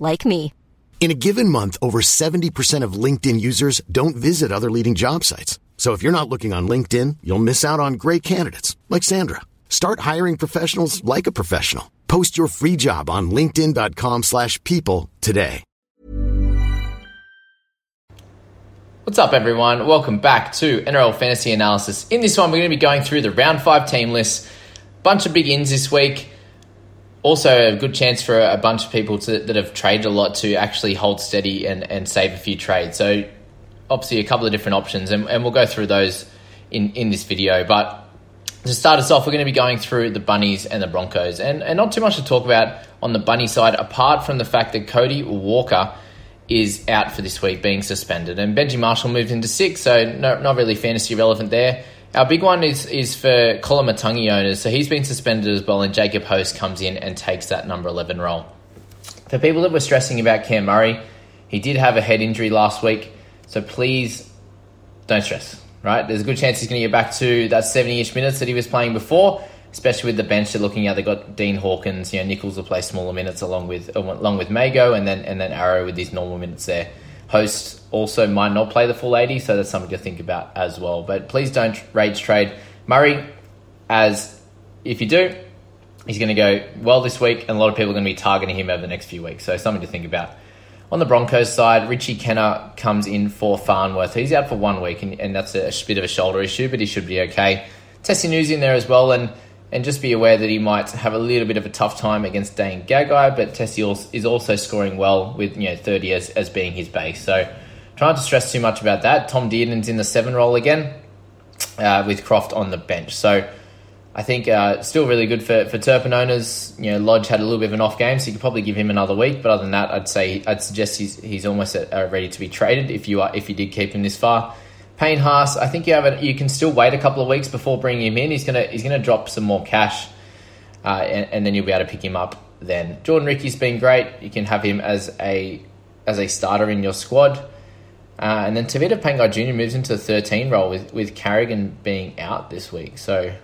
like me. In a given month, over 70% of LinkedIn users don't visit other leading job sites. So if you're not looking on LinkedIn, you'll miss out on great candidates like Sandra. Start hiring professionals like a professional. Post your free job on linkedin.com/people slash people today. What's up, everyone? Welcome back to NRL Fantasy Analysis. In this one, we're going to be going through the round five team list. Bunch of big ins this week. Also, a good chance for a bunch of people to, that have traded a lot to actually hold steady and, and save a few trades. So, obviously, a couple of different options, and, and we'll go through those in, in this video. But to start us off, we're going to be going through the Bunnies and the Broncos. And, and not too much to talk about on the Bunny side, apart from the fact that Cody Walker is out for this week, being suspended. And Benji Marshall moved into six, so no, not really fantasy relevant there. Our big one is is for Koloamatangi owners. So he's been suspended as well, and Jacob Host comes in and takes that number 11 role. For people that were stressing about Cam Murray, he did have a head injury last week, so please don't stress, right? There's a good chance he's going to get back to that 70 ish minutes that he was playing before, especially with the bench they're looking at. They've got Dean Hawkins, you know, Nicholls will play smaller minutes along with along with Mago, and then and then Arrow with these normal minutes there. Host also might not play the full 80, so that's something to think about as well. But please don't rage trade Murray, as if you do, he's going to go well this week, and a lot of people are going to be targeting him over the next few weeks. So something to think about. On the Broncos side, Richie Kennar comes in for Farnworth. He's out for one week, and, and that's a bit of a shoulder issue, but he should be okay. Tesi Niu's in there as well, and and just be aware that he might have a little bit of a tough time against Dane Gagai, but Tessie is also scoring well with you know 30 as, as being his base. So try not to stress too much about that. Tom Dearden's in the seven role again uh, with Croft on the bench. So I think uh, still really good for, for Turpin owners. You know, Lodge had a little bit of an off game, so you could probably give him another week. But other than that, I'd say I'd suggest he's he's almost at, uh, ready to be traded if you are if you did keep him this far. Payne Haas, I think you have a, you can still wait a couple of weeks before bringing him in. He's gonna he's gonna drop some more cash, uh, and, and, then you'll be able to pick him up. Then Jordan Riki's been great. You can have him as a as a starter in your squad, uh, and then Tevita Pangai Jr. moves into the thirteen role with with Carrigan being out this week. So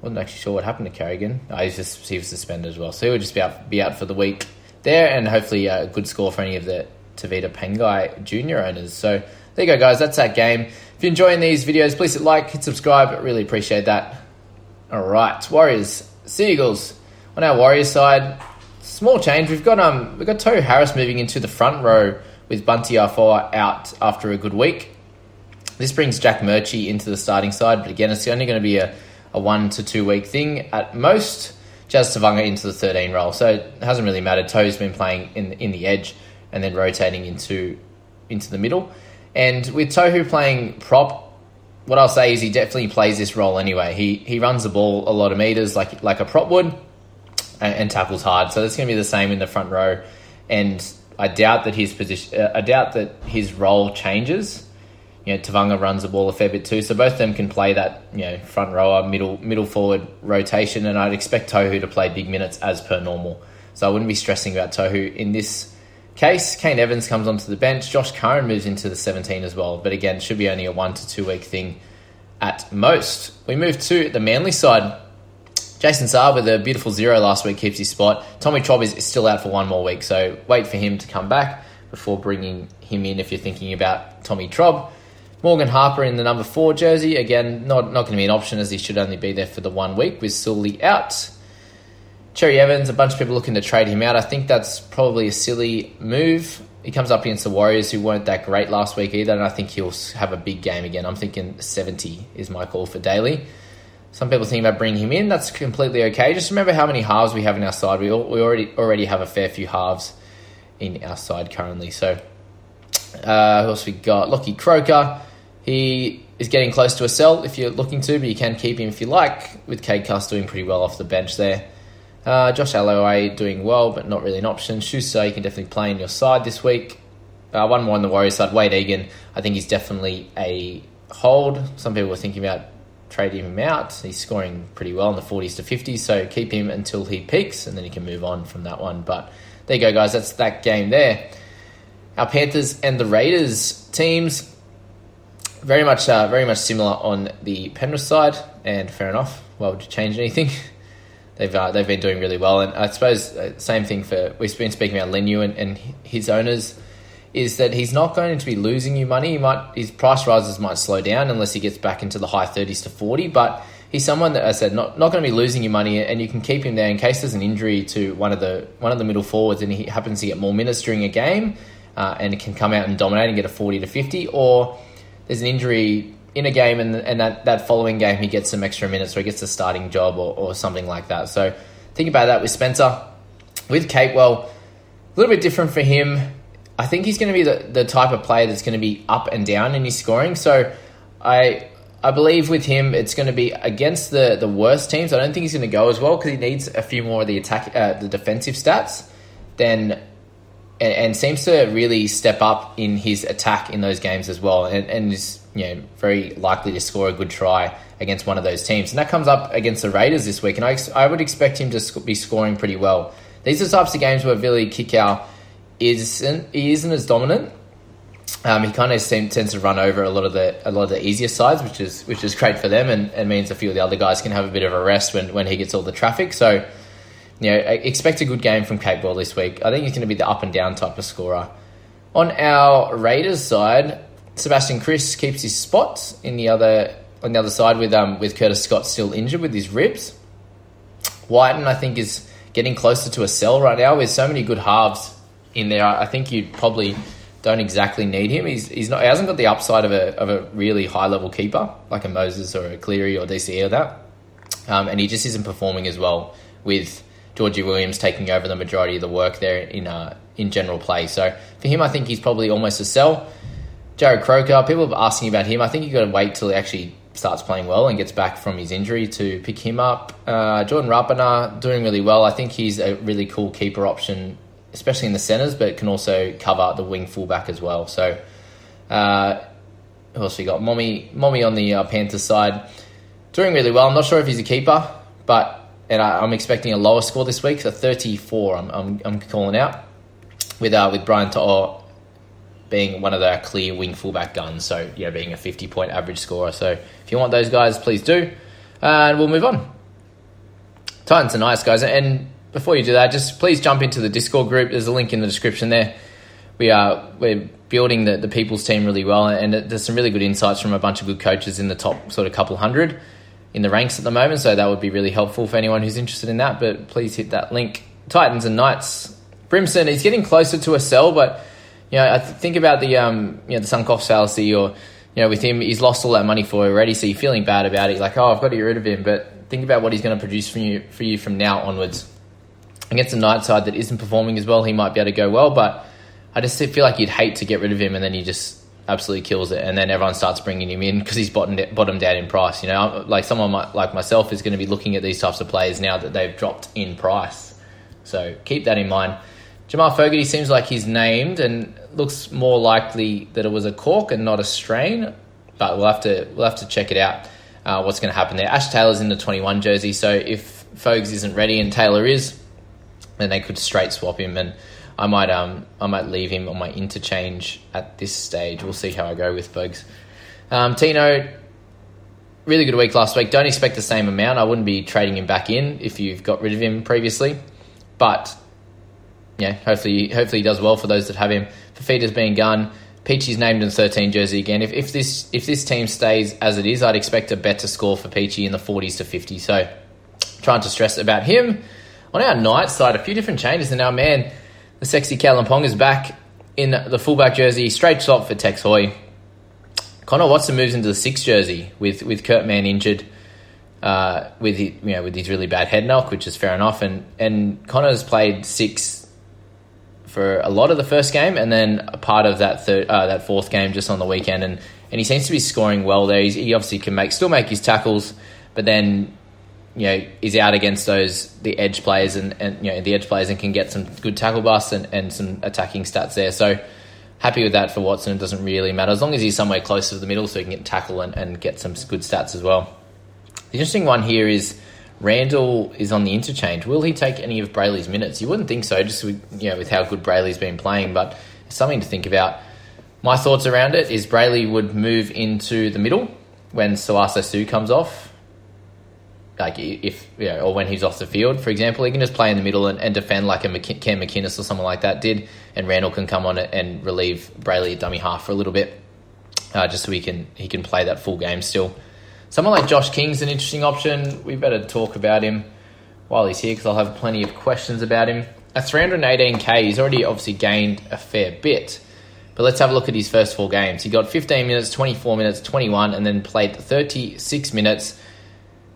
wasn't actually sure what happened to Carrigan. Oh, he's just he was suspended as well, so he would just be out be out for the week there, and hopefully a good score for any of the Tevita Pangai Jr. owners. So there you go, guys. That's that game. If you're enjoying these videos, please hit like, hit subscribe. I really appreciate that. All right, Warriors, Seagulls. On our Warriors side, small change. We've got um we've got Tohu Harris moving into the front row with Bunty Afoa out after a good week. This brings Jack Murchie into the starting side, but again, it's only going to be a, a one to two week thing at most. Jazz Tevaga into the 13 role, so it hasn't really mattered. Tohu's been playing in in the edge and then rotating into into the middle. And with Tohu playing prop, what I'll say is he definitely plays this role anyway. He he runs the ball a lot of meters like like a prop would, and, and tackles hard. So it's going to be the same in the front row. And I doubt that his position, uh, I doubt that his role changes. You know, Tevaga runs the ball a fair bit too, so both of them can play that you know front rower, middle middle forward rotation, and I'd expect Tohu to play big minutes as per normal. So I wouldn't be stressing about Tohu in this case. Kane Evans comes onto the bench. Josh Curran moves into the 17 as well. But again, should be only a one to two week thing at most. We move to the Manly side. Jason Saab with a beautiful zero last week keeps his spot. Tommy Trob is still out for one more week, so wait for him to come back before bringing him in if you're thinking about Tommy Trob. Morgan Harper in the number four jersey. Again, not, not going to be an option as he should only be there for the one week with Sully out. Cherry Evans, a bunch of people looking to trade him out. I think that's probably a silly move. He comes up against the Warriors, who weren't that great last week either, and I think he'll have a big game again. I'm thinking 70 is my call for Daly. Some people think about bringing him in. That's completely okay. Just remember how many halves we have in our side. We, we already already have a fair few halves in our side currently. So, uh, who else we got? Lockie Croker. He is getting close to a sell if you're looking to, but you can keep him if you like, with Cade Cust doing pretty well off the bench there. Uh, Josh Aloiai doing well, but not really an option. Schuster, you can definitely play in your side this week. Uh, one more on the Warriors side, Wayde Egan. I think he's definitely a hold. Some people are thinking about trading him out. He's scoring pretty well in the 40s to 50s, so keep him until he peaks, and then he can move on from that one. But there you go, guys. That's that game there. Our Panthers and the Raiders teams very much, uh, very much similar on the Penrith side, and fair enough. Why would you change anything? they've uh, they've been doing really well. And I suppose uh, same thing for we've been speaking about Leniu and, and his owners is that he's not going to be losing you money. He might his price rises might slow down unless he gets back into the high thirties to forty, but. He's someone that I said not, not going to be losing you money, and you can keep him there in case there's an injury to one of the one of the middle forwards, and he happens to get more minutes during a game, uh, and can come out and dominate and get a forty to fifty, or there's an injury in a game and, and that, that following game he gets some extra minutes or he gets a starting job or, or something like that. So think about that with Spencer. With Capewell, a little bit different for him. I think he's going to be the, the type of player that's going to be up and down in his scoring. So I I believe with him it's going to be against the, the worst teams. I don't think he's going to go as well because he needs a few more of the attack uh, the defensive stats than and, and, seems to really step up in his attack in those games as well and, and is you know, very likely to score a good try against one of those teams. And that comes up against the Raiders this week, and I, I would expect him to be scoring pretty well. These are the types of games where Billy Kikau isn't he isn't as dominant. Um, he kind of tends to run over a lot of the a lot of the easier sides, which is which is great for them, and, and means a few of the other guys can have a bit of a rest when, when he gets all the traffic. So, you know, expect a good game from Capewell this week. I think he's going to be the up and down type of scorer. On our Raiders side, Sebastian Kris keeps his spot in the other on the other side with um with Curtis Scott still injured with his ribs. Wighton, I think, is getting closer to a sell right now with so many good halves in there. I think you probably don't exactly need him. He's he's not he hasn't got the upside of a of a really high level keeper like a Moses or a Cleary or DCE or that, um, and he just isn't performing as well with Georgie Williams taking over the majority of the work there in uh, in general play. So for him, I think he's probably almost a sell. Jarrod Croker, people are asking about him. I think you've got to wait till he actually starts playing well and gets back from his injury to pick him up. Uh, Jordan Rapana doing really well. I think he's a really cool keeper option, especially in the centres, but can also cover the wing fullback as well. So, uh, who else we got? Mommy, Mommy on the uh, Panthers side, doing really well. I'm not sure if he's a keeper, but and I, am expecting a lower score this week, so 34. I'm, I'm, I'm calling out with uh, with Brian To'o being one of the clear wing fullback guns. So, yeah, being a 50 point average scorer. So, if you want those guys, please do. And we'll move on. Titans are nice, guys. And before you do that, just please jump into the Discord group. There's a link in the description there. We are we're building the, the people's team really well, and there's some really good insights from a bunch of good coaches in the top sort of couple hundred in the ranks at the moment. So that would be really helpful for anyone who's interested in that. But please hit that link. Titans and Knights. Brimson is getting closer to a sell, but you know, I think about the um, you know, the sunk cost fallacy, or you know, with him, he's lost all that money for already, so you're feeling bad about it. You're like, oh, I've got to get rid of him. But think about what he's going to produce for you for you from now onwards. Against a Knight side that isn't performing as well, he might be able to go well, but I just feel like you'd hate to get rid of him, and then he just absolutely kills it, and then everyone starts bringing him in because he's bottomed bottomed out in price. You know, like someone like myself is going to be looking at these types of players now that they've dropped in price. So keep that in mind. Jamal Fogarty seems like he's named and looks more likely that it was a cork and not a strain, but we'll have to we'll have to check it out. Uh, what's going to happen there? Ash Taylor's in the 21 jersey, so if Fogs isn't ready and Taylor is, then they could straight swap him, and I might um I might leave him on my interchange at this stage. We'll see how I go with Bugs. Um, Tino, really good week last week. Don't expect the same amount. I wouldn't be trading him back in if you've got rid of him previously, but yeah, hopefully, hopefully he does well for those that have him. Fifita's being gone. Peachey's named in 13 jersey again. If, if this if this team stays as it is, I'd expect a better score for Peachey in the 40s to 50s. So, trying to stress about him. On our Knight side, a few different changes, and our man, the sexy Kalyn Ponga, is back in the fullback jersey, straight swap for Tex Hoy. Connor Watson moves into the six jersey with with Kurt Mann injured, uh, with his, you know with his really bad head knock, which is fair enough. And and Connor's played six for a lot of the first game, and then a part of that third uh, that fourth game just on the weekend. And and he seems to be scoring well there. He's, he obviously can make still make his tackles, but then you know is out against those the edge players and, and you know the edge players and can get some good tackle busts and, and some attacking stats there. So happy with that for Watson. It doesn't really matter as long as he's somewhere close to the middle, so he can get tackle and, and get some good stats as well. The interesting one here is Randall is on the interchange. Will he take any of Brailey's minutes? You wouldn't think so, just with, you know with how good Brailey's been playing, but it's something to think about. My thoughts around it is Brailey would move into the middle when Sauaso Sue comes off like if you know, or when he's off the field, for example, he can just play in the middle and, and defend like a McK- Cam McInnes or someone like that did, and Randall can come on and relieve Brailey dummy half for a little bit, uh, just so he can he can play that full game still. Someone like Josh King's an interesting option. We better talk about him while he's here because I'll have plenty of questions about him. At 318k, he's already obviously gained a fair bit. But let's have a look at his first four games. He got 15 minutes, 24 minutes, 21, and then played 36 minutes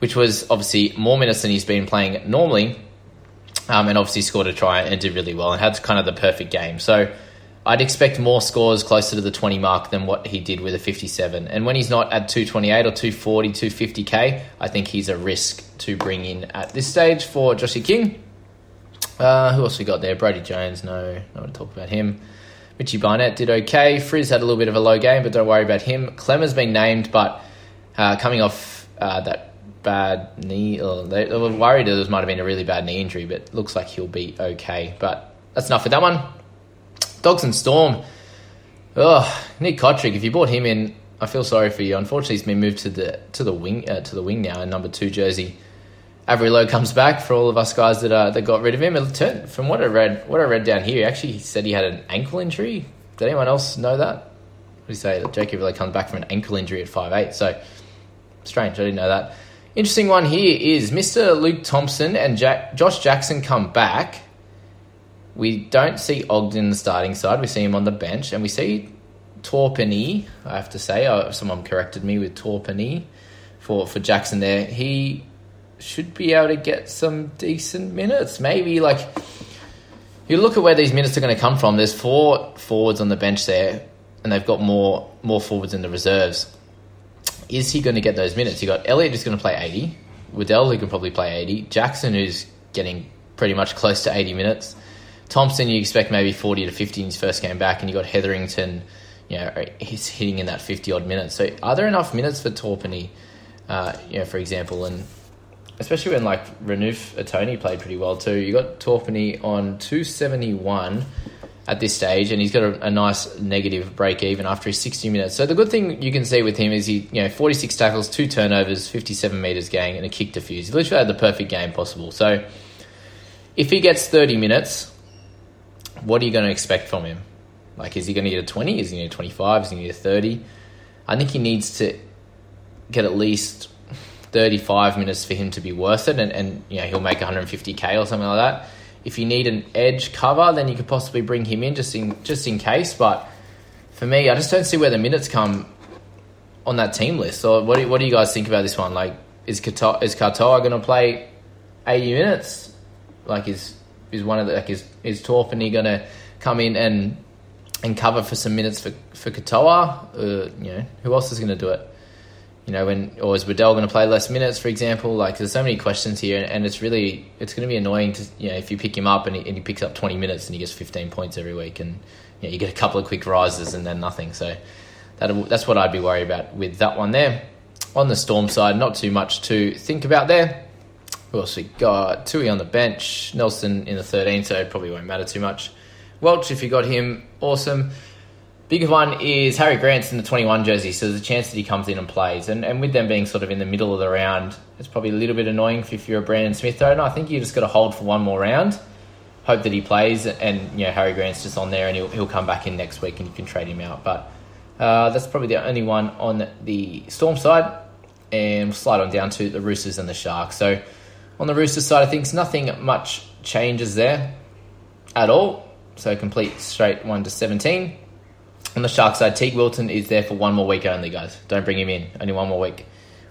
which was obviously more minutes than he's been playing normally, um, and obviously scored a try and did really well and had kind of the perfect game. So I'd expect more scores closer to the 20 mark than what he did with a 57. And when he's not at 228 or 240, 250k, I think he's a risk to bring in at this stage for Joshy King. Uh, who else we got there? Brodie Jones, no, not want to talk about him. Richie Barnett did okay. Frizz had a little bit of a low game, but don't worry about him. Clem has been named, but uh, coming off uh, that bad knee. Or they, they were worried that this might have been a really bad knee injury, but looks like he'll be okay. But that's enough for that one. Dogs and Storm. Oh, Nick Cotric. If you bought him in, I feel sorry for you. Unfortunately, he's been moved to the to the wing uh, to the wing now in number two jersey. Averillo comes back for all of us guys that uh, that got rid of him. It turned, from what I read, what I read down here, he actually said he had an ankle injury. Did anyone else know that? What do you say Jake Averillo comes back from an ankle injury at five eight? So strange. I didn't know that. Interesting one here is Mr. Luke Thompson and Jack, Josh Jackson come back. We don't see Ogden in the starting side. We see him on the bench, and we see Torpeny. I have to say, uh, someone corrected me with Torpeny for for Jackson there. He should be able to get some decent minutes. Maybe like you look at where these minutes are going to come from. There's four forwards on the bench there, and they've got more more forwards in the reserves is he going to get those minutes? You got Elliott who's going to play 80, Waddell who can probably play 80, Jackson who's getting pretty much close to 80 minutes, Thompson you expect maybe 40 to 50 in his first game back, and you got Hetherington, you know, he's hitting in that 50 odd minutes. So are there enough minutes for Torpeny, uh, you know, for example, and especially when like Renouf Atoni played pretty well too. You got Torpeny on 271 at this stage, and he's got a, a, nice negative break even after his 60 minutes. So the good thing you can see with him is he, you know, 46 tackles, two turnovers, 57 meters gain, and a kick defuse. He literally had the perfect game possible. So if he gets 30 minutes, what are you going to expect from him? Like, is he going to get a 20? Is he going to get a 25? Is he going to get a 30? I think he needs to get at least 35 minutes for him to be worth it, and, and you know, he'll make 150k or something like that if you need an edge cover, then you could possibly bring him in just in just in case. But for me, I just don't see where the minutes come on that team list. So what do, what do you guys think about this one? Like, is Katoa, is Katoa going to play eighty minutes? Like, is is one of the like is is Torpeny going to come in and and cover for some minutes for for Katoa? Uh, you know, who else is going to do it? You know, when or is Waddell going to play less minutes, for example? Like, there's so many questions here, and it's really it's going to be annoying to you know if you pick him up and he, and he picks up 20 minutes and he gets 15 points every week, and you, know, you get a couple of quick rises and then nothing. So that that's what I'd be worried about with that one there. On the Storm side, not too much to think about there. Who else we got? Tui on the bench, Nelson in the 13, so it probably won't matter too much. Welch, if you got him, awesome. Big one is Harry Grant's in the 21 jersey, so there's a chance that he comes in and plays. And, and with them being sort of in the middle of the round, it's probably a little bit annoying if you're a Brandon Smith, though. And I think you just got to hold for one more round, hope that he plays, and you know Harry Grant's just on there, and he'll, he'll come back in next week and you can trade him out. But uh, that's probably the only one on the Storm side. And we'll slide on down to the Roosters and the Sharks. So on the Roosters side of things, nothing much changes there at all. So complete straight 1 to 17. On the Shark side, Teig Wilton is there for one more week only, guys. Don't bring him in. Only one more week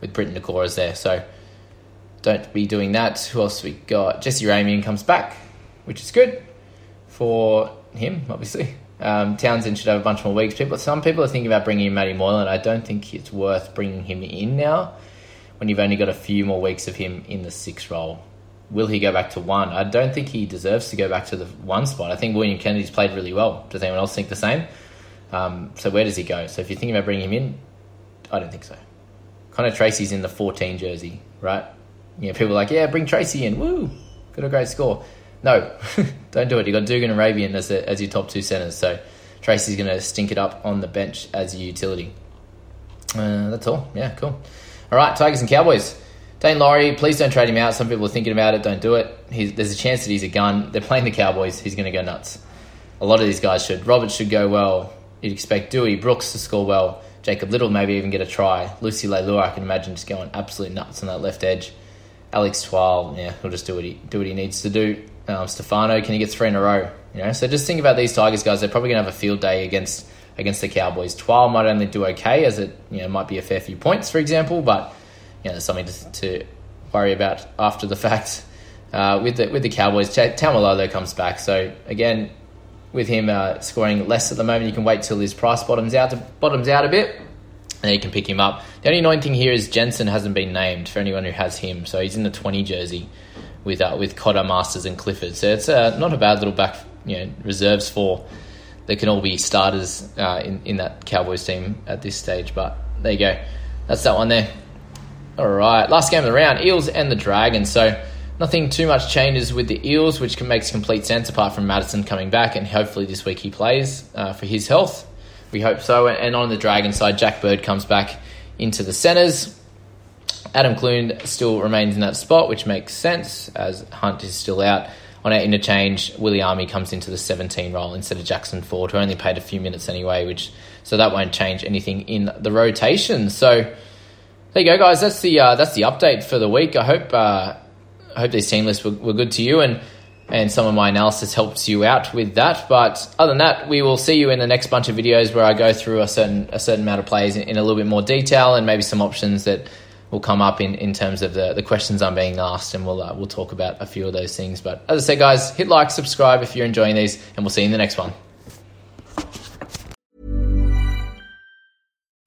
with Briton Nikora there. So don't be doing that. Who else we got? Jesse Ramien comes back, which is good for him, obviously. Um, Townsend should have a bunch more weeks. People, some people are thinking about bringing in Matty Moylan. I don't think it's worth bringing him in now when you've only got a few more weeks of him in the six role. Will he go back to one? I don't think he deserves to go back to the one spot. I think William Kennedy's played really well. Does anyone else think the same? Um, so where does he go? So if you're thinking about bringing him in, I don't think so. Connor Tracey's in the 14 jersey, right? You know, people are like, yeah, bring Tracey in. Woo, got a great score. No, don't do it. You've got Dugan and Arabian as, as your top two centers. So Tracey's going to stink it up on the bench as a utility. Uh, that's all. Yeah, cool. All right, Tigers and Cowboys. Daine Laurie, please don't trade him out. Some people are thinking about it. Don't do it. He's, there's a chance that he's a gun. They're playing the Cowboys. He's going to go nuts. A lot of these guys should. Roberts should go well. You'd expect Dewey, Brooks to score well. Jacob Liddle maybe even get a try. Lucy Leilua, I can imagine just going absolute nuts on that left edge. Alex Twal, yeah, he'll just do what he do what he needs to do. Um, Stefano, can he get three in a row? You know, so just think about these Tigers guys. They're probably to have a field day against against the Cowboys. Twal might only do okay, as it you know might be a fair few points, for example, but you know, there's something to, to worry about after the fact. Uh, with the with the Cowboys, Taumalolo comes back, so again, with him uh, scoring less at the moment, you can wait till his price bottoms out to, bottoms out a bit, and then you can pick him up. The only annoying thing here is Jensen hasn't been named for anyone who has him, so he's in the twenty jersey with uh, with Cotter, Masters, and Clifford. So it's uh, not a bad little back, you know, reserves for that can all be starters uh, in in that Cowboys team at this stage. But there you go, that's that one there. All right, last game of the round: Eels and the Dragons. So nothing too much changes with the Eels, which can make complete sense apart from Matterson coming back, and hopefully this week he plays uh, for his health. We hope so. And on the Dragon side, Jack Bird comes back into the centres. Adam Clune still remains in that spot, which makes sense as Hunt is still out. On our interchange, Willie Army comes into the 17 role instead of Jackson Ford, who only played a few minutes anyway, which so that won't change anything in the rotation. So there you go, guys. That's the uh, that's the update for the week. I hope uh, I hope these team lists were, were good to you and and some of my analysis helps you out with that. But other than that, we will see you in the next bunch of videos where I go through a certain a certain amount of plays in, in a little bit more detail and maybe some options that will come up in, in terms of the, the questions I'm being asked, and we'll uh, we'll talk about a few of those things. But as I said, guys, hit like, subscribe if you're enjoying these, and we'll see you in the next one.